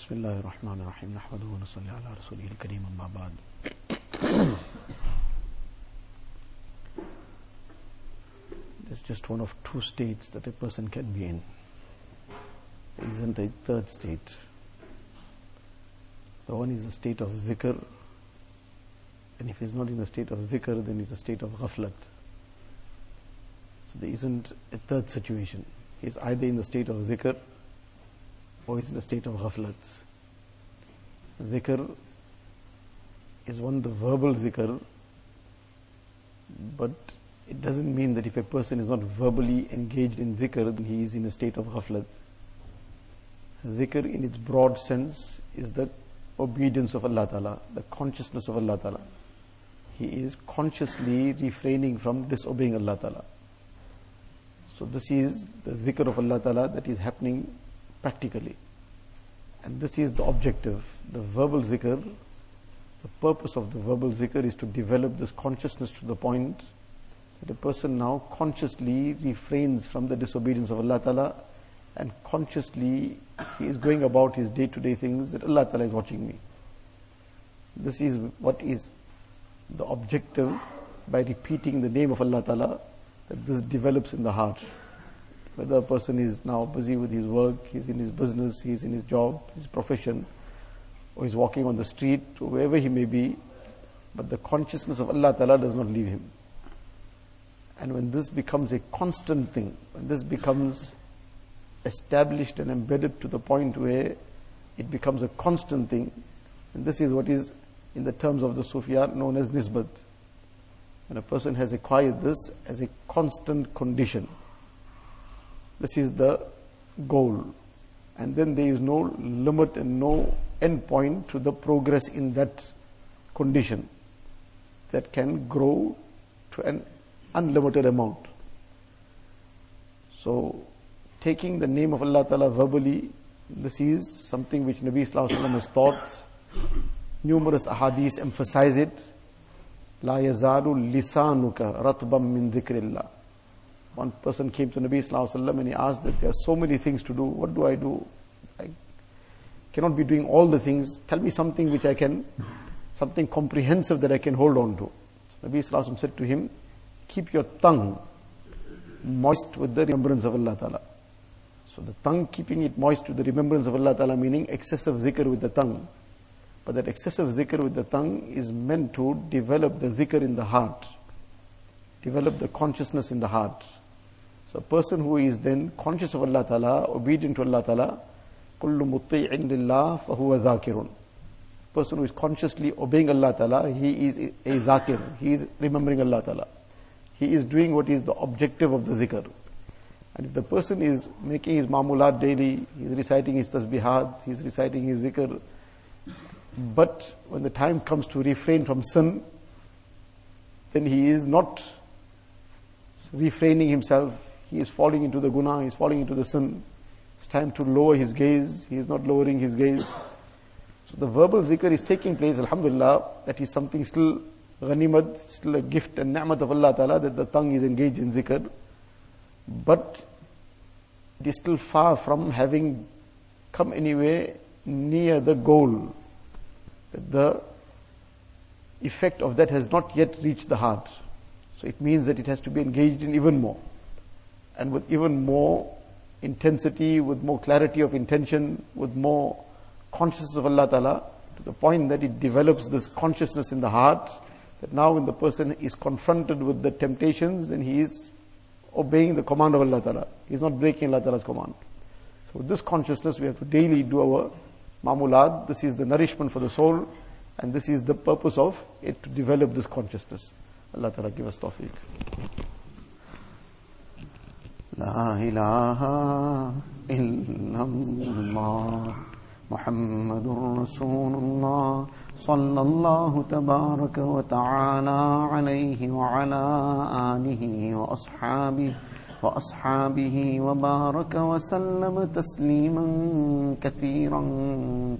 بسم الله الرحمن الرحيم نحمده ونصلي على رسوله الكريم أما بعد There's just one of two states that a person can be in. There isn't a third state. The one is a state of zikr, and if he's not in a state of zikr, then he's a state of ghaflat. So there isn't a third situation. He's either in the state of zikr or he's in a state of ghaflat. Zikr is one the verbal zikr, but it doesn't mean that if a person is not verbally engaged in zikr, then he is in a state of ghaflat. Zikr in its broad sense is the obedience of Allah Ta'ala, the consciousness of Allah Ta'ala. He is consciously refraining from disobeying Allah Ta'ala. So this is the zikr of Allah Ta'ala that is happening practically. And this is the objective. The verbal zikr, the purpose of the verbal zikr is to develop this consciousness to the point that a person now consciously refrains from the disobedience of Allah Ta'ala and consciously he is going about his day to day things that Allah Ta'ala is watching me. This is what is the objective by repeating the name of Allah Ta'ala that this develops in the heart. Whether a person is now busy with his work, he's in his business, he's in his job, his profession, or he's walking on the street, or wherever he may be, but the consciousness of Allah Ta'ala does not leave him. And when this becomes a constant thing, when this becomes established and embedded to the point where it becomes a constant thing, and this is what is, in the terms of the Sufiyat, known as nisbat. When a person has acquired this as a constant condition, this is the goal. And then there is no limit and no end point to the progress in that condition that can grow to an unlimited amount. So, taking the name of Allah Ta'ala verbally, this is something which Nabi Sallallahu has taught. Numerous ahadith emphasize it. La yazalu lisanuka ratbam min dhikrillah. One person came to Nabi Wasallam and he asked that there are so many things to do. What do I do? I cannot be doing all the things. Tell me something which I can, something comprehensive that I can hold on to. So Nabi Wasallam said to him, keep your tongue moist with the remembrance of Allah Ta'ala. So the tongue keeping it moist with the remembrance of Allah Ta'ala meaning excessive zikr with the tongue. But that excessive zikr with the tongue is meant to develop the zikr in the heart. Develop the consciousness in the heart. So a person who is then conscious of Allah Ta'ala, obedient to Allah Ta'ala, كُلُّ مُطِّعٍ لِلَّهِ فَهُوَ ذَاكِرٌ Person who is consciously obeying Allah Ta'ala, he is a zakir. He is remembering Allah Ta'ala. He is doing what is the objective of the zikr. And if the person is making his mamulat daily, he is reciting his tasbihat, he is reciting his zikr, but when the time comes to refrain from sin, then he is not refraining himself, he is falling into the guna, he is falling into the sin. It's time to lower his gaze, he is not lowering his gaze. So the verbal zikr is taking place, alhamdulillah, that is something still ghanimat, still a gift and ni'mat of Allah Ta'ala that the tongue is engaged in zikr. But it is still far from having come anywhere near the goal. That the effect of that has not yet reached the heart. So it means that it has to be engaged in even more. And with even more intensity, with more clarity of intention, with more consciousness of Allah Ta'ala, to the point that it develops this consciousness in the heart, that now when the person is confronted with the temptations, then he is obeying the command of Allah Ta'ala. He is not breaking Allah Ta'ala's command. So with this consciousness, we have to daily do our mamulat. This is the nourishment for the soul, and this is the purpose of it to develop this consciousness. Allah Ta'ala give us tawfiq. لا إله إلا الله محمد رسول الله صلى الله تبارك وتعالى عليه وعلى آله وأصحابه وأصحابه وبارك وسلم تسليما كثيرا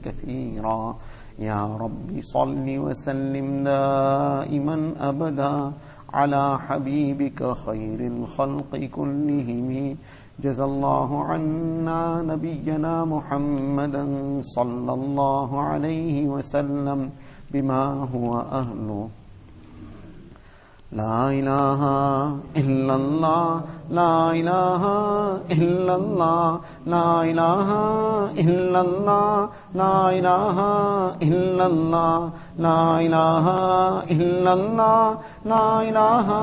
كثيرا. يا رب صل وسلم دائما أبدا. على حبيبك خير الخلق كلهم. جزى الله عنا نبينا محمدا صلى الله عليه وسلم بما هو أهله. لا إله إلا الله لا إله إلا الله لا إله إلا الله لا إله إلا الله. لا الہ الا اللہ لا الہ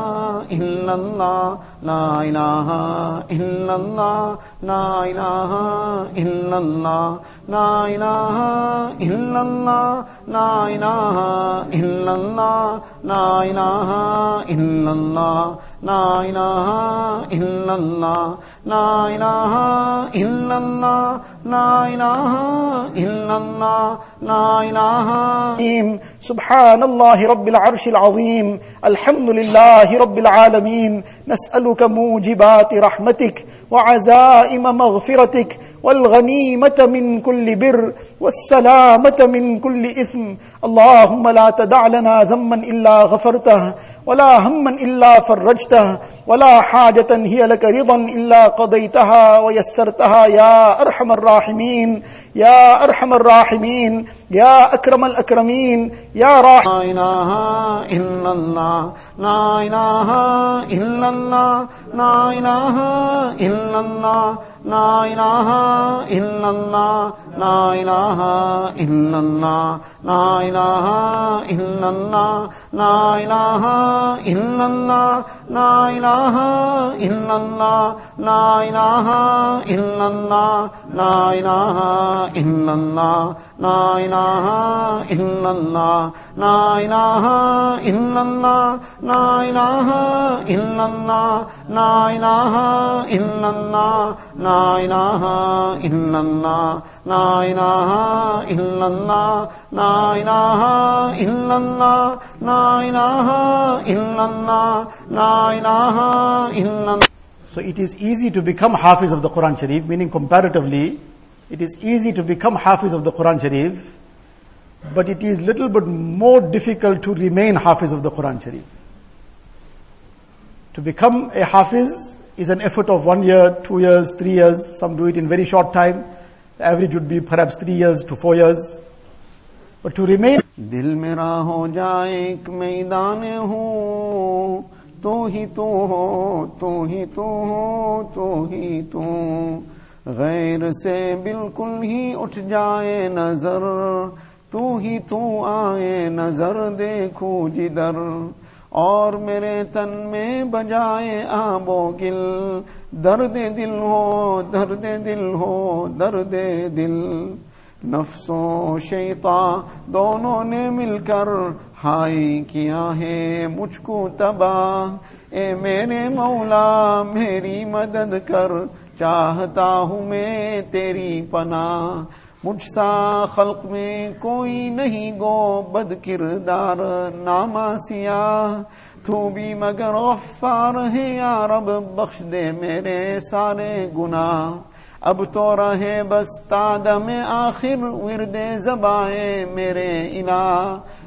الا اللہ لا الہ الا اللہ لا الہ الا اللہ لا الہ الا اللہ لا الہ الا اللہ لا الہ الا اللہ لا الہ الا اللہ لا الہ الا اللہ لا الہ الا اللہ لا الہ سبحان الله رب العرش العظيم الحمد لله رب العالمين نسألك موجبات رحمتك وعزائم مغفرتك والغنيمة من كل بر والسلامة من كل إثم. اللهم لا تدع لنا ذما إلا غفرته ولا هما إلا فرجته ولا حاجة هي لك رضا إلا قضيتها. ويسرتها يا أرحم الراحمين يا أرحم الراحمين يا أكرم الأكرمين يا راحم لا إله إلا الله لا إله إلا الله لا إله إلا الله. لا إله إلا الله، لا إله إلا الله، لا إله إلا الله، لا إله إلا الله، لا إله إلا الله، لا إله إلا الله، لا إله إلا الله لا إله إلا الله لا إله إلا الله لا إله إلا الله لا إله إلا الله لا إله إلا الله لا إله إلا الله لا إله إلا الله لا إله إلا الله لا إله إلا الله So it is easy to become Hafiz of the Quran Sharif, meaning comparatively, it is easy to become Hafiz of the Quran Sharif, but it is little bit more difficult to remain Hafiz of the Quran Sharif. To become a Hafiz is an effort of one year, two years, three years. Some do it in very short time. The average would be perhaps three years to four years. But to remain दिल मेरा हो जाए एक मैदान हो तो ही तो हो तो ही तो हो तो ही तो غیر سے بالکل ہی اٹھ جائے نظر، تو ہی تو آئے نظر دیکھو جدر۔ اور میرے تن میں بجائے آب و گل، درد دل ہو، درد دل ہو، درد دل۔ نفس و شیطان دونوں نے مل کر ہائی کیا ہے مجھ کو تباہ۔ اے میرے مولا، میری مدد کر۔ چاہتا ہوں میں تیری پناہ، مجھ سا خلق میں کوئی نہیں گو بد کردار ناما سیاہ، تو بھی مگر غفار ہے، یا رب بخش دے میرے سارے گناہ۔ اب تو رہے بس تادم آخر، ورد زبائیں میرے الہ۔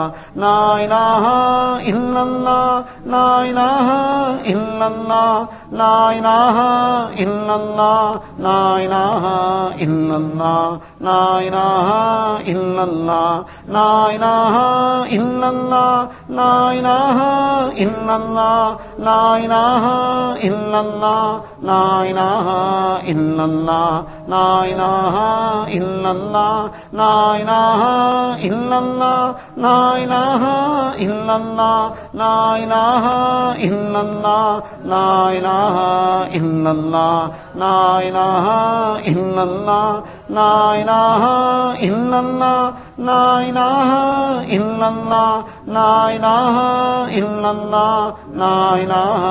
اللہ لا الہ الا اللہ لا الہ الا اللہ لا الہ الا اللہ لا الہ الا اللہ لا الہ الا اللہ لا الہ الہ الا اللہ لا الہ الا اللہ لا الہ الا اللہ لا الہ الا اللہ لا الہ الا اللہ لا الہ الا اللہ لا الہ الا اللہ لا الہ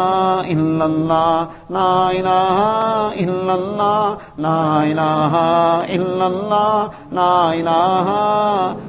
الا اللہ لا الہ الا اللہ لا الہ الا اللہ لا الہ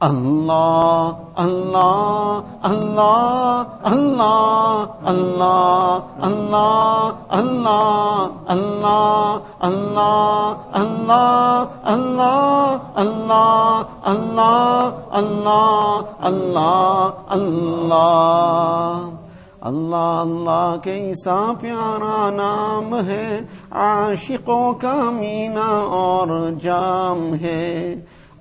اللہ اللہ اللہ اللہ اللہ اللہ اللہ اللہ اللہ اللہ اللہ اللہ اللہ اللہ اللہ اللہ اللہ اللہ کیسا پیارا نام ہے عاشقوں کا مینا اور جام ہے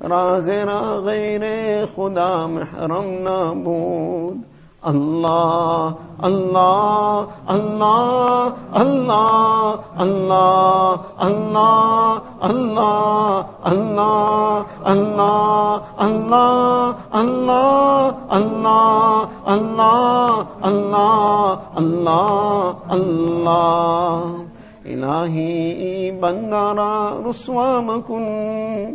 راز را غیر خدا محرم نابود اللہ اللہ اللہ اللہ اللہ اللہ اللہ اللہ اللہ اللہ اللہ اللہ اللہ اللہ اللہ اللہ الہی بندارا رسوام کن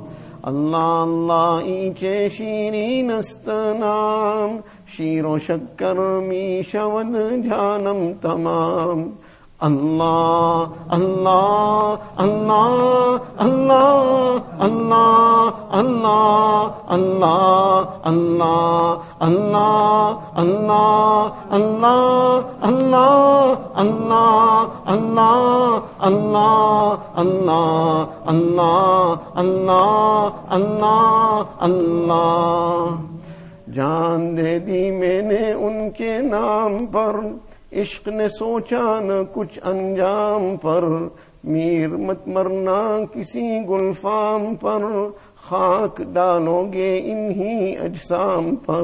اللہ اللہ ئی چیری نت نام شی روش کر جان اللہ اللہ جان دے دی میں نے ان کے نام پر عشق نے سوچا نہ کچھ انجام پر۔ میر مت مرنا کسی گلفام پر۔ خاک ڈالو گے انہی اجسام پر۔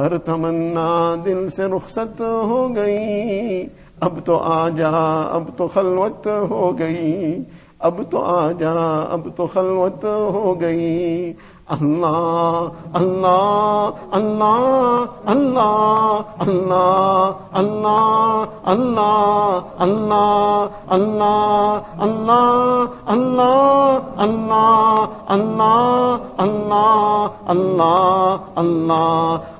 ہر تمنا دل سے رخصت ہو گئی اب تو آ جا اب تو خلوت ہو گئی اب تو آ جا اب تو خلوت ہو گئی اللہ اللہ اللہ اللہ اللہ اللہ اللہ اللہ اللہ اللہ اللہ اللہ اللہ اللہ اللہ اللہ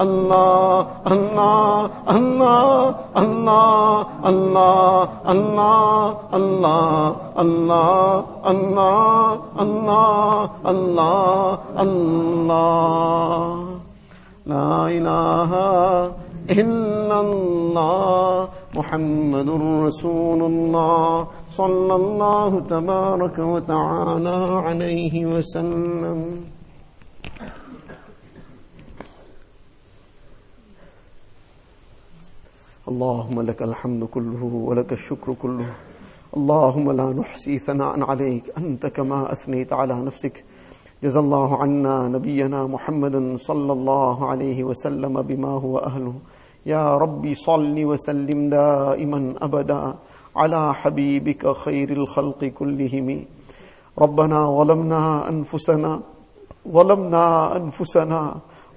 الله الله الله الله الله الله الله الله الله الله الله الله لا إله إلا الله محمد رسول الله صلى الله تبارك وتعالى عليه وسلم اللهم لك الحمد كله ولك الشكر كله. اللهم لا نحصي ثناء عليك. أنت كما أثنيت على نفسك. جزا الله عنا نبينا محمد صلى الله عليه وسلم بما هو أهله. يا ربي صل وسلم دائما أبدا على حبيبك خير الخلق كلهم. ربنا ظلمنا أنفسنا. ظلمنا أنفسنا.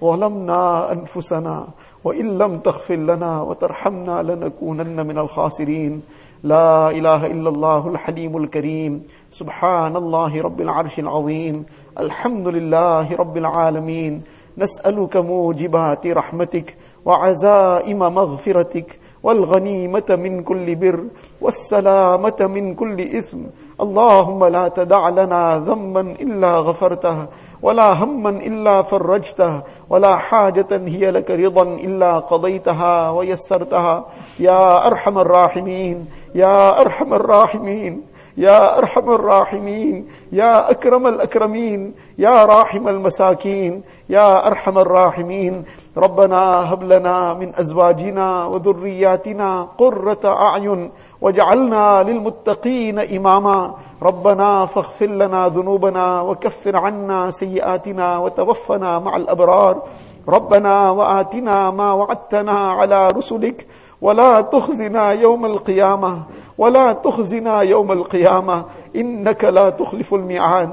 ظلمنا أنفسنا وإن لم تغفر لنا وترحمنا لنكونن من الخاسرين. لا إله إلا الله الحليم الكريم. سبحان الله رب العرش العظيم. الحمد لله رب العالمين. نسألك موجبات رحمتك وعزائم مغفرتك والغنيمة من كل بر والسلامة من كل إثم. اللهم لا تدع لنا ذنبا إلا غفرته. ولا هما إلا فرجته ولا حاجة هي لك رضا إلا قضيتها ويسرتها. يا أرحم الراحمين يا أرحم الراحمين يا أرحم الراحمين يا أكرم الأكرمين يا راحم المساكين يا أرحم الراحمين. ربنا هب لنا من أزواجنا وذرياتنا قرة أعين واجعلنا للمتقين إماما. ربنا فاغفر لنا ذنوبنا وكفر عنا سيئاتنا وتوفنا مع الأبرار. ربنا وآتنا ما وعدتنا على رسلك. ولا تخزنا يوم القيامة. ولا تخزنا يوم القيامة. إنك لا تخلف الميعاد.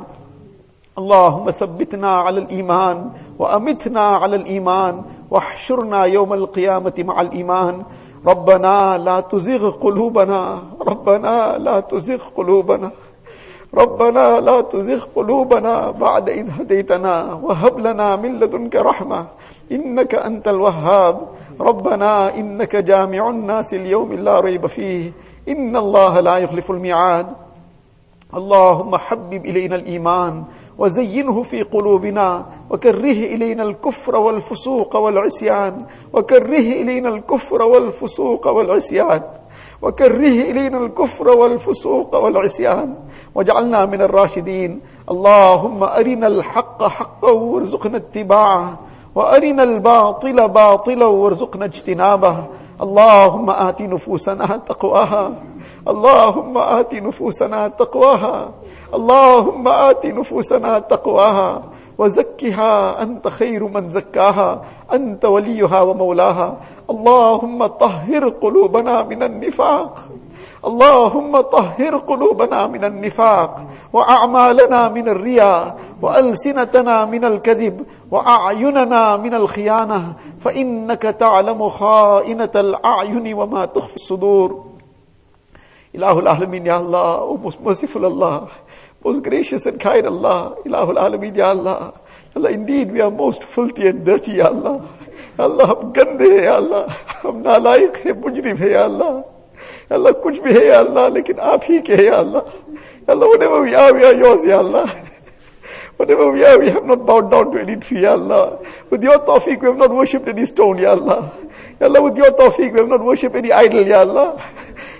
اللهم ثبتنا على الإيمان وأمتنا على الإيمان واحشرنا يوم القيامة مع الإيمان. ربنا لا تزغ قلوبنا ربنا لا تزغ قلوبنا ربنا لا تزغ قلوبنا بعد إذ هديتنا وهب لنا من لدنك رحمة إنك أنت الوهاب. ربنا إنك جامع الناس اليوم لا ريب فيه إن الله لا يخلف الميعاد. اللهم حبب إلينا الإيمان وزينه في قلوبنا وكره إلينا الكفر والفسوق والعصيان وكره إلينا الكفر والفسوق والعصيان وكره إلينا الكفر والفسوق والعصيان. واجعلنا من الراشدين. اللهم أرنا الحق حقا وارزقنا اتباعه وأرنا الباطل باطلا وارزقنا اجتنابه. اللهم آت نفوسنا تقواها اللهم آت نفوسنا تقواها. اللهم آت نفوسنا تقواها وزكها أنت خير من زكاها أنت وليها ومولاها. اللهم طهر قلوبنا من النفاق. اللهم طهر قلوبنا من النفاق. وأعمالنا من الرياء. وألسنتنا من الكذب. وأعيننا من الخيانة. فإنك تعلم خائنة الأعين وما تخفي الصدور. اله العالمين يا الله merciful Allah Most gracious and kind Allah, Ilahul Alameen, Ya Allah. Allah, indeed we are most filthy and dirty, Ya Allah. Allah, हम गंदे हैं अल्लाह हम नालायक हैं Allah. है अल्लाह अल्लाह कुछ भी है अल्लाह लेकिन आप ही के है अल्लाह अल्लाह whatever we are we are yours ya Allah whatever we are we have not bowed down to any tree ya Allah with your tawfiq we have not worshipped any stone ya Allah Allah with your tawfiq we have not worshipped any idol ya Allah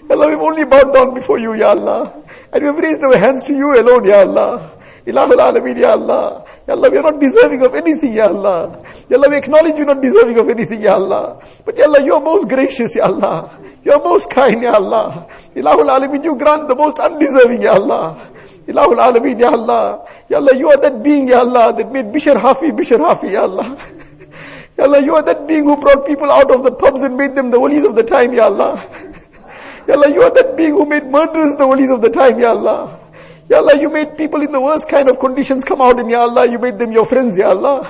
ya Allah we've only bowed down before you ya Allah and we have raised our hands to you alone ya Allah Ilahul Alameen, Ya Allah. Ya Allah, we are not deserving of anything, Ya Allah. Ya Allah, we acknowledge we are not deserving of anything, Ya Allah. But Ya Allah, you are most gracious, Ya Allah. You are most kind, Ya Allah. Ilahul Alameen, you grant the most undeserving, Ya Allah. Ilahul Alameen, Ya Allah. Ya Allah, you are that being, Ya Allah, that made Bishr Hafi, Bishr Hafi, Ya Allah. Ya Allah, you are that being who brought people out of the pubs and made them the walis of the time, Ya Allah. Ya Allah, you are that being who made murderers the walis of the time, Ya Allah. Ya Allah, you made people in the worst kind of conditions come out and Ya Allah, you made them your friends, Ya Allah.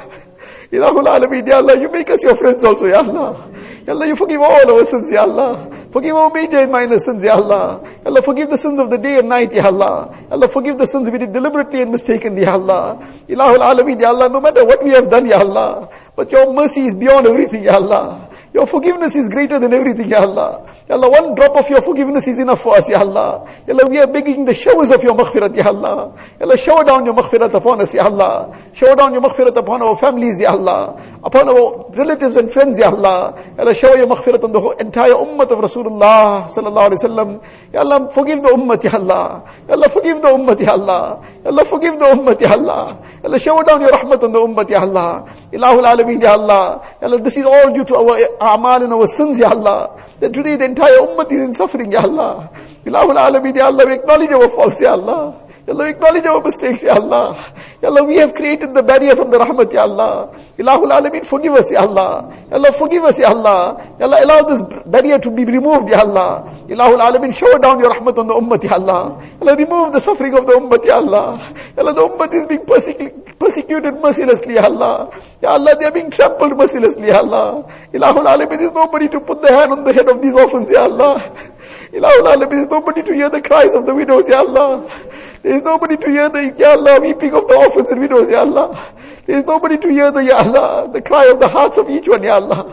Ilahul Alameen, Ya Allah, you make us your friends also, Ya Allah. Ya Allah, you forgive all our sins, Ya Allah. Forgive our major and minor sins, Ya Allah. Ya Allah, forgive the sins of the day and night, Ya Allah. Ya Allah, forgive the sins we did deliberately and mistakenly, Ya Allah. Ilahul Alameen, Ya Allah, no matter what we have done, Ya Allah. But your mercy is beyond everything, Ya Allah. Your forgiveness is greater than everything, Ya Allah. Ya Allah, one drop of your forgiveness is enough for us, Ya Allah. Ya Allah, we are begging the showers of your maghfirat, Ya Allah. Ya Allah, shower down your maghfirat upon us, Ya Allah. Shower down your maghfirat upon our families, Ya Allah. Upon our relatives and friends, Ya Allah. Ya Allah, shower your maghfirat on the entire ummah of Rasulullah sallallahu alaihi wasallam. Ya Allah, forgive the ummah, Ya Allah. Ya Allah, forgive the ummah, Ya Allah. Ya Allah, forgive the ummah, Ya Allah. Ya Allah, shower down your rahmat on the ummah, Ya Allah. Ilahul Alameen, Ya Allah. Ya Allah, this is all due to our a'mal and our sins, Ya Allah. That today the entire ummah is in suffering, Ya Allah. Ilahul Alameen, Ya Allah, we acknowledge our faults, Ya Allah. Ya Allah, acknowledge our mistakes, Ya Allah. Ya Allah, we have created the barrier from the rahmat, Ya Allah. Ilahul Alameen, forgive us, Ya Allah. Ya Allah, forgive us, Ya Allah. Ya Allah, allow this barrier to be removed, Ya Allah. Ilahul Alameen, shower down your rahmat on the ummah, Ya Allah. Ya Allah, remove the suffering of the ummah, Ya Allah. Ya Allah, the ummah is being persecuted, persecuted mercilessly, Ya Allah. Ya Allah, they are being trampled mercilessly, Ya Allah. Ilahul Alameen, there is nobody to put the hand on the head of these orphans, Ya Allah. Alameen, there is nobody to hear the cries of the widows, Ya Allah. There is nobody to hear the, Ya Allah, weeping of the orphans and widows, Ya Allah. There is nobody to hear the, Ya Allah, the cry of the hearts of each one, Ya Allah.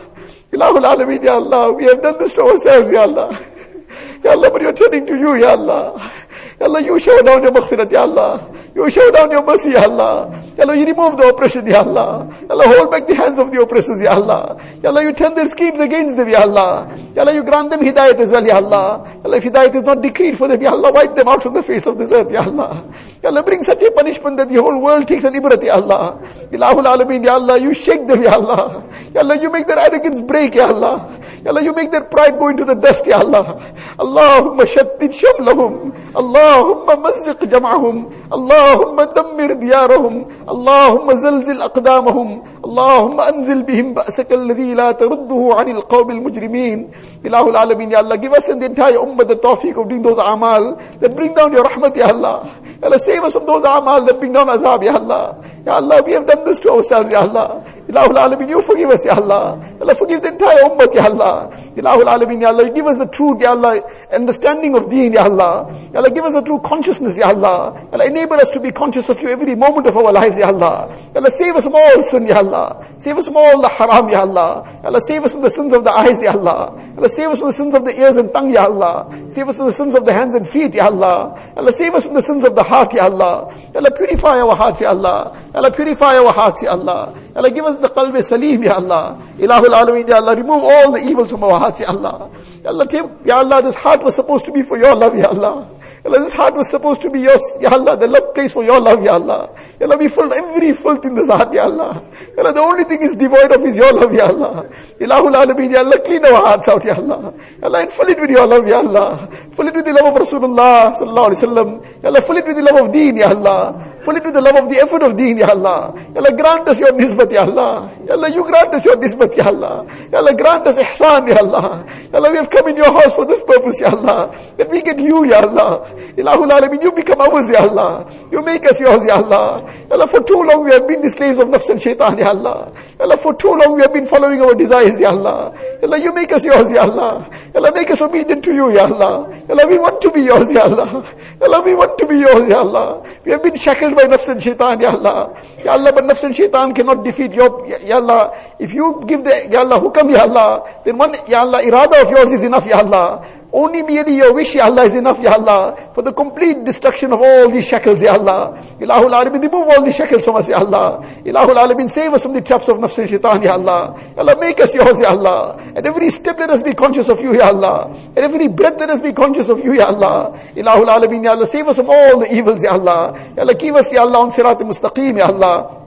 Ilahul Alameen, Ya Allah, we have done this to ourselves, Ya Allah. Ya Allah, but you're turning to you, Ya Allah. Ya Allah, you shower down your maghfirat, Ya Allah. You shower down your mercy, Ya Allah. Ya Allah, you remove the oppression, Ya Allah. Ya Allah, hold back the hands of the oppressors, Ya Allah. Ya Allah, you turn their schemes against them, Ya Allah. Ya Allah, you grant them hidayat as well, Ya Allah. Ya Allah, if hidayat is not decreed for them, Ya Allah, wipe them out from the face of this earth, Ya Allah. Ya Allah, bring such a punishment that the whole world takes an ibrat, Ya Allah. Ilahul Alameen, Ya Allah, you shake them, Ya Allah. Ya Allah, you make their arrogance break, Ya Allah. Ya Allah, you make their pride go into the dust, Ya Allah. Allahumma shattid shamlahum. Allahumma mazziq jam'ahum. اللهم دمر ديارهم اللهم زلزل أقدامهم اللهم anzil بهم بأسك الذي لا ترده عن القوم المجرمين إله العالمين يا Ya Allah, give us and the entire ummah the tawfiq of doing those amal that bring down your rahmat, Ya Allah. Ya Allah, save us from those amal that bring down azab, Ya Allah. Ya Allah, we have done this to ourselves, Ya Allah. Ilahul Alameen, you forgive us, Ya Allah. Allah, forgive the entire ummah, Ya Allah. Ilahul Alameen, Ya Allah, give us the true, Ya Allah, understanding of deen, Ya Allah. Ya Allah, give us the true consciousness, Ya Allah. Allah, enable us to be conscious of you every moment of our lives, Ya Allah. Allah, save us from all sin, Ya Allah. Save us from all the haram, Ya Allah. Allah, save us from the sins of the eyes, Ya Allah. Allah, save us from the sins of the ears and tongue, Ya Allah. Save us from the sins of the hands and feet, Ya Allah. Allah, save us from the sins of the heart, Ya Allah. Allah, purify our hearts, Ya Allah. Allah, purify our hearts, Ya Allah. Allah, give us the salim, Ya Allah. Alameen, Ya Allah, remove all the evils from our hearts, Ya Allah. Ya Allah, this heart was supposed to be for your love, Ya Allah. Allah, this heart was supposed to be yours, Ya Allah, the love place for your love, Ya Allah. Ya Allah, we filled every filth in this heart, Ya Allah. Ya Allah, the only thing is devoid of is your love, Ya Allah. Ilahul Alameen, Ya Allah, clean our hearts out, Ya Allah. Ya Allah, and fill it with your love, Ya Allah. Fill it with the love of Rasulullah, Sallallahu Alaihi Wasallam. Ya Allah, fill it with the love of deen, Ya Allah. Fill it with the love of the effort of deen, Ya Allah. Ya Allah, grant us your nisbat, Ya Allah. Ya Allah, you grant us your nisbat, Ya Allah. Ya Allah, grant us ihsan, Ya Allah. Ya Allah, we have come in your house for this purpose, Ya Allah. That we get you, Ya Allah. Ilahul Alameen, you become ours, Ya Allah. You make us yours, Ya Allah. Allah, for too long we have been the slaves of nafs and shaitan, Ya Allah. Allah, for too long we have been following our desires, Ya Allah. Allah, you make us yours, Ya Allah. Allah, make us obedient to you, Ya Allah. Allah, we want to be yours, Ya Allah. Allah, we want to be yours, Ya Allah. We have been shackled by nafs and shaitan, Ya Allah. Ya Allah, but nafs and shaitan cannot defeat your, Ya Allah. If you give the, Ya Allah, hukam, Ya Allah, then one, Ya Allah, irada of yours is enough, Ya Allah. Only merely your wish, Ya Allah, is enough, Ya Allah, for the complete destruction of all these shackles, Ya Allah. Ilahul Alameen, remove all these shackles from us, Ya Allah. Ilahul Alameen, save us from the traps of nafs and shaitan, Ya Allah. Ya Allah, make us yours, Ya Allah. At every step, let us be conscious of you, Ya Allah. At every breath, let us be conscious of you, Ya Allah. Ilahul Alameen, Ya Allah, save us from all the evils, Ya Allah. Ya Allah, keep us, Ya Allah, on sirat mustaqim, Ya Allah.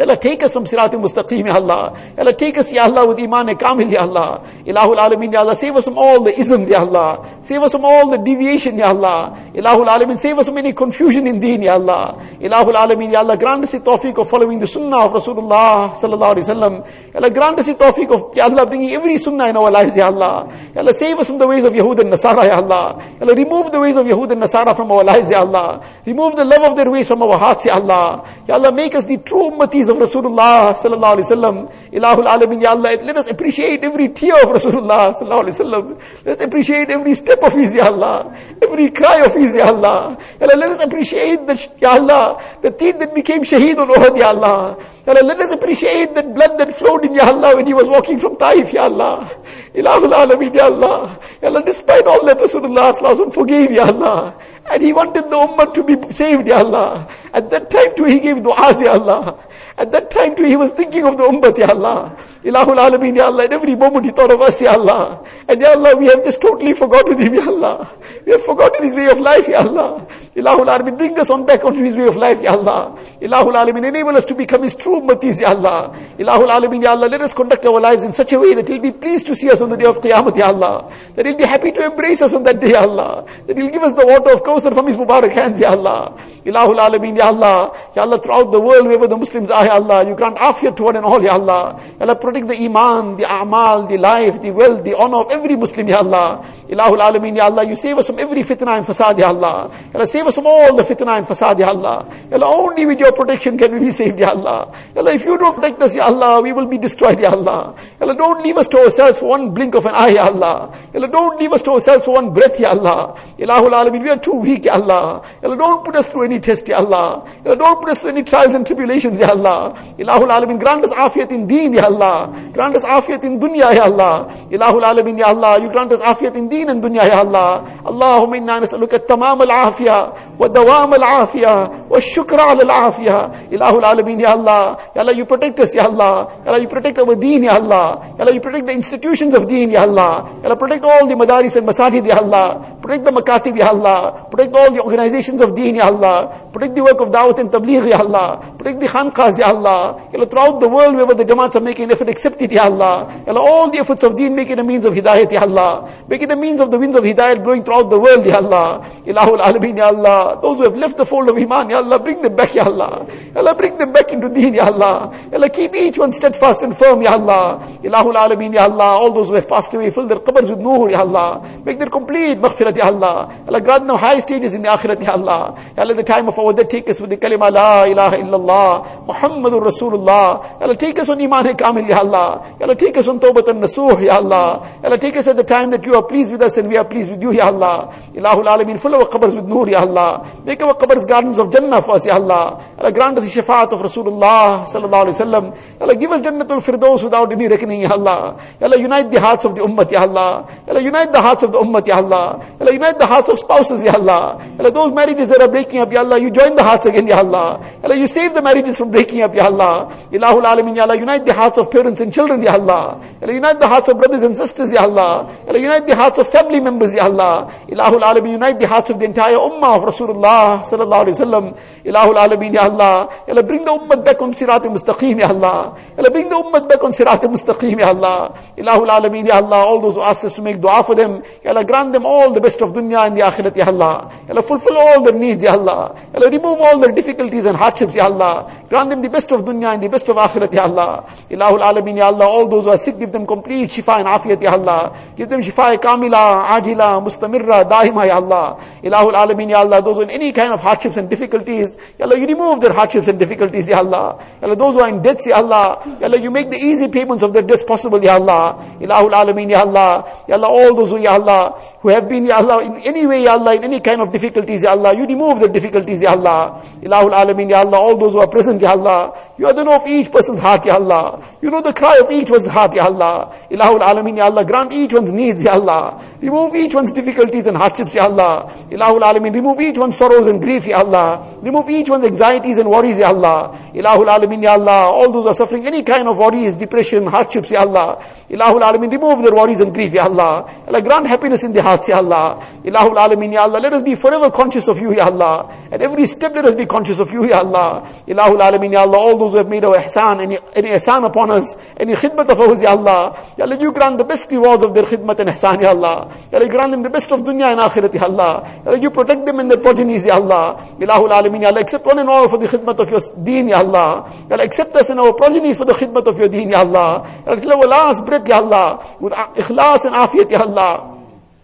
Allah, take us from Sirat mustaqim Ya Allah. Allah, take us, Ya Allah, with Iman-e-Kamil, Ya Allah. Ilahul Alameen, Ya Allah, save us from all the isms, Ya Allah. Save us from all the deviation, Ya Allah. Ilahul Alameen, save us from any confusion in deen, Ya Allah. Ilahul Alameen, Ya Allah, grant us the tawfiq of following the sunnah of Rasulullah sallallahu alaihi wasallam. Ya Allah, grant us the tawfiq of, Ya Allah, bringing every sunnah in our lives, Ya Allah. Allah, save us from the ways of Yahud and Nasara, Ya Allah. Allah, remove the ways of Yahud and Nasara from our lives, Ya Allah. Remove the love of their ways from our hearts, Ya Allah. Ya Allah, make us the true of Rasulullah sallallahu alaihi wasallam. Ilahul Alamin, Ya Allah, let us appreciate every tear of Rasulullah sallallahu alaihi wasallam. Let's appreciate every step of his, Ya Allah. Every cry of his, Ya Allah. Ya Allah, let us appreciate the, Ya Allah, the teeth that became shaheed on Uhud, Ya Allah. Ya Allah, let us appreciate that blood that flowed in Ya Allah when he was walking from Taif, Ya Allah. Ilahul Alamin, Ya Allah. Ya Allah, despite all that Rasulullah sallallahu forgave, Ya Allah. And he wanted the ummah to be saved, Ya Allah. At that time too he gave du'as, Ya Allah. At that time too he was thinking of the ummah, Ya Allah. Ilahul Alameen, Ya Allah. At every moment he thought of us, Ya Allah. And Ya Allah, we have just totally forgotten him, Ya Allah. We have forgotten his way of life, Ya Allah. Ilahul Alameen, bring us on back onto his way of life, Ya Allah. Ilahul Alameen, enable us to become his true ummatis, Ya Allah. Ilahul Alameen, Ya Allah, let us conduct our lives in such a way that he'll be pleased to see us on the day of Qiyamah, Ya Allah. That he'll be happy to embrace us on that day, Ya Allah. That he'll give us the water of Kawthar from his Mubarak hands, Ya Allah. Ilahul Alameen, Ya Allah. Ya Allah, throughout the world, wherever the Muslims are, Ya Allah, you grant afiyat to one and all, Ya Allah. Ya Allah, protect the iman, the amal, the life, the wealth, the honor of every Muslim, Ya Allah. Ilahul Alameen, Ya Allah, you save us from every fitna and fasad, Ya Allah. Ya Allah, save us from all the fitna and fasad, Ya Allah. Ya Allah, only with your protection can we be saved, Ya Allah. Ya Allah, if you don't protect us, Ya Allah, we will be destroyed, Ya Allah. Ya Allah, don't leave us to ourselves for one blink of an eye, Ya Allah. Ya Allah, don't leave us to ourselves for one breath, Ya Allah. Ilahul Alameen, we are too weak, Ya Allah. Ya Allah, don't put us through any test, Ya Allah. Ya Allah, don't put us through any trials and tribulations, Ya Allah. Ilahul Alameen, grant us afiyat in deen, Ya Allah. Grant us afiyat in dunya, Ya Allah. Ilahul Alameen, Ya Allah. You grant us afiyat in deen dunya, Ya Allah. Allahumma inna nas'aluka tamam al-afiyah wa dawam al-afiyah wa shukra ala al-afiyah. Ilahul Alameen, Ya Allah. Allah, you protect us, Ya Allah. Ya Allah, you protect our deen, Ya Allah. Ya Allah, you protect the institutions of deen, Ya Allah. Ya Allah, protect all the madaris and masajid, Ya Allah. Protect the makatib, Ya Allah. Protect all the organizations of deen, Ya Allah. Protect the work of da'wat and tabligh, Ya Allah. Protect the khanqahs, Ya Allah. Ya Allah, throughout the world, wherever the jamaats are making an effort, accept it, Ya Allah. Ya Allah, all the efforts of deen, make it a means of hidayat, Ya Allah. Make it a means of the winds of hidayat blowing throughout the world, Ya Allah. Ilahul Alameen, Ya Allah. Those who have left the fold of Iman, Ya Allah, bring them back, Ya Allah. Ya Allah, bring them back into deen, Ya Allah. Ya Allah, keep each one steadfast and firm, Ya Allah. Ilahul Alameen, Ya Allah. All those who have passed away, fill their qabrs with nur, Ya Allah. Make their complete maghfirat, Ya Allah. Ya Allah, grant them high stages in the akhirat, Ya Allah. Ya Allah, the time of our death, take us with the kalima, La ilaha illallah, Muhammadur Rasulullah. Ya Allah, take us on Iman-e-Kamil, Ya Allah. Ya Allah, take us on Tawbat and Nasuh, Ya Allah. Ya Allah, take us at the time that you are pleased with us and we are pleased with you, Ya Allah. Ilahul Alameen, fill our qabrs with nur, Ya Allah. Make our qabrs gardens of Jannah for us, Ya Allah. Allah, grant us the shafaat of Rasulullah, Sallallahu Alaihi Wasallam. Allah, give us Jannatul Firdaus without any reckoning, Ya Allah. Allah, unite the hearts of the Ummah, Ya Allah. Allah, unite the hearts of the Ummah, Ya Allah. Allah, unite the hearts of spouses, Ya Allah. Allah, those marriages that are breaking up, Ya Allah, you join the hearts again, Ya Allah. Allah, you save the marriages from breaking up, Ya Allah. Ilahul Alameen, Ya Allah, unite the hearts of parents and children, Ya Allah. Allah, unite the hearts of brothers and sisters, Ya Allah. Allah, unite the hearts of family members, Ya Allah. Ilahul Alameen, unite the hearts of the entire Ummah of Rasulullah, Sallallahu Alaihi Wasallam. Ilahul Alameen, Ya Allah. Ya Allah, bring the Ummah back on Sirat Mustaqim, Ya Allah. Ya Allah, bring the Ummah back on Sirat Mustaqim, Ya Allah. Ilahul Alameen, Ya Allah, all those who asked us to make dua for them, Ya Allah, grant them all the best of dunya and the akhirat, Ya Allah. Ya Allah, fulfill all their needs, Ya Allah. Ya Allah, remove all their difficulties and hardships, Ya Allah. Grant them the best of dunya and the best of akhirat, Ya Allah. Ilahul Alameen, Ya Allah, all those who are sick, give them complete shifa and afiyat, Ya Allah. Give them shifa kamila, ajila, mustamirra, daima, Ya Allah. Ilahul Alameen, Ya Allah, those in any kind of hardships and difficulties, Ya Allah, you remove their hardships and difficulties, Ya Allah. Ya Allah, those who are in debts, Ya Allah. Ya Allah, you make the easy payments of their debts possible, Ya Allah. Ilahul Alameen, Ya Allah. Ya Allah, all those who, Ya Allah, who have been, Ya Allah, in any way, Ya Allah, in any kind of difficulties, Ya Allah, you remove the difficulties, Ya Allah. Ilahul Alameen, Ya Allah, all those who are present, Ya Allah. You are the know of each person's heart, Ya Allah. You know the cry of each one's heart, Ya Allah. Ilahul Alameen, Ya Allah, grant each one's needs, Ya Allah. Remove each one's difficulties and hardships, Ya Allah. Ilahul Alameen, remove each one's sorrows and grief, Ya Allah. Remove each one's anxieties and worries, Ya Allah. Ilahul Alameen, Ya Allah. All those are suffering any kind of worries, depression, hardships, Ya Allah. Ilahul Alameen, remove their worries and grief, Ya Allah. Allah, grant happiness in their hearts, Ya Allah. Ilahul Alameen, Ya Allah. Let us be forever conscious of you, Ya Allah. At every step, let us be conscious of you, Ya Allah. Ilahul Alameen, Ya Allah. All those who have made our ihsan, any, any ihsan upon us, any khidmat of ours, Ya Allah. Ya Allah, you grant the best rewards of their khidmat and ihsan, Ya Allah. Ya Allah, grant them the best of dunya and akhirat, Ya Allah. Ya Allah, you protect them and their progenies, Ya Allah. Ilahul Alameen, Ya Allah. Accept one and all for the khidmat of your deen, Ya Allah. Ya Allah, accept us and our progenies for the khidmat of your deen, Ya Allah. Ya Allah, till our last breath, Ya Allah. With ikhlas and afiyat, Ya Allah.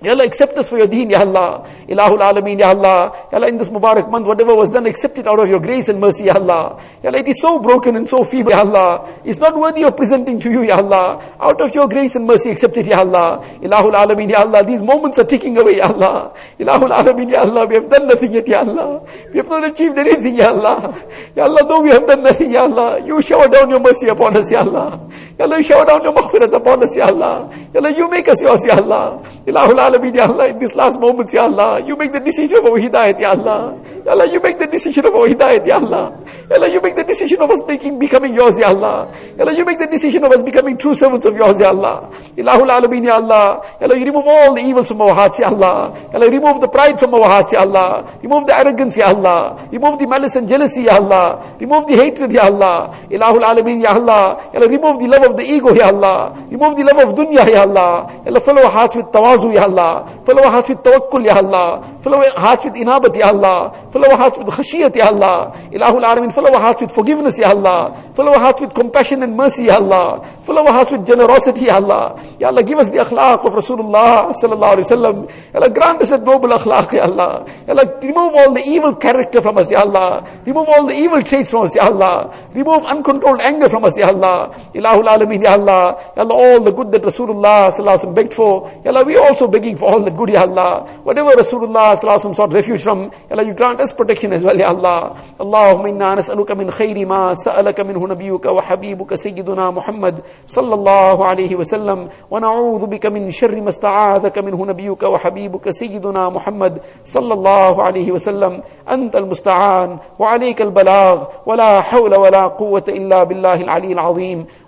Ya Allah, accept us for your deen, Ya Allah. Ilahul Alameen, Ya Allah. Ya Allah, in this Mubarak month, whatever was done, accept it out of your grace and mercy, Ya Allah. Ya Allah, it is so broken and so feeble, Ya Allah. It's not worthy of presenting to you, Ya Allah. Out of your grace and mercy, accept it, Ya Allah. Ilahul Alameen, Ya Allah. These moments are ticking away, Ya Allah. Ilahul Alameen, Ya Allah. We have done nothing yet, Ya Allah. We have not achieved anything, Ya Allah. Ya Allah, though we have done nothing, Ya Allah. You shower down your mercy upon us, Ya Allah. Ya Allah, shower down your maghfirat upon us, Ya Allah. Ya Allah, you make us yours, Ya Allah. Ilahul Alameen, Ya Allah, in these last moments, Ya Allah, you make the decision of our hidayat, Ya Allah. Ya Allah, you make the decision of our hidayat, Ya Allah. Ya Allah, you make the decision of us making, becoming yours, Ya Allah. Ya Allah, you make the decision of us becoming true servants of yours, Ya Allah. Ilahul Alameen, Ya Allah. Ya Allah, you remove all the evils from our hearts, Ya Allah. Ya Allah, remove the pride from our hearts, Ya Allah. Remove the arrogance, Ya Allah. Remove the malice and jealousy, Ya Allah. Remove the hatred, Ya Allah. Ilahul Alameen, Ya Allah. Ya Allah, remove the love of the ego, Ya Allah. Remove the love of dunya, Ya Allah. Allah, fill our hearts with tawazu, Ya Allah. Fill our hearts with tawakkul, Ya Allah. Fill our hearts with inabat, Ya Allah. Fill our hearts with khashiyat, Ya Allah. Ilahul Alameen, fill our hearts with forgiveness, Ya Allah. Fill our hearts with compassion and mercy, Ya Allah. Fill our hearts with generosity, Ya Allah. Ya Allah, give us the akhlaq of Rasulullah sallallahu alaihi wasallam. Allah, grant us that noble akhlaq, Ya Allah. Allah, remove all the evil character from us, Ya Allah. Remove all the evil traits from us, Ya Allah. Remove uncontrolled anger from us, Ya Allah. Ilahul Alameen, Ya Allah. Ya Allah, all the good that Rasulullah sallallahu alaihi begged for. Ya Allah, we also begging for all that good, Ya Allah. Whatever Rasulullah sallallahu alaihi sought refuge from, Ya Allah, you grant us protection as well, Ya Allah. Allahumma inna nas'aluka min khayri ma sa'alaka minhu nabiyuka wa habibuka sayyiduna Muhammad sallallahu alayhi wa sallam wa na'udhu bika min sharri ma sta'adhaka minhu nabiyuka wa habibuka sayyiduna Muhammad sallallahu alayhi wa sallam anta al-musta'an wa alayka al-balagh wa la hawla wa la quwwata illa billahi al-ali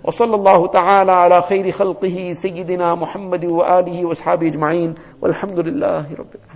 وصلى الله تعالى على خير خلقه سيدنا محمد وآله وأصحابه أجمعين والحمد لله رب العالمين.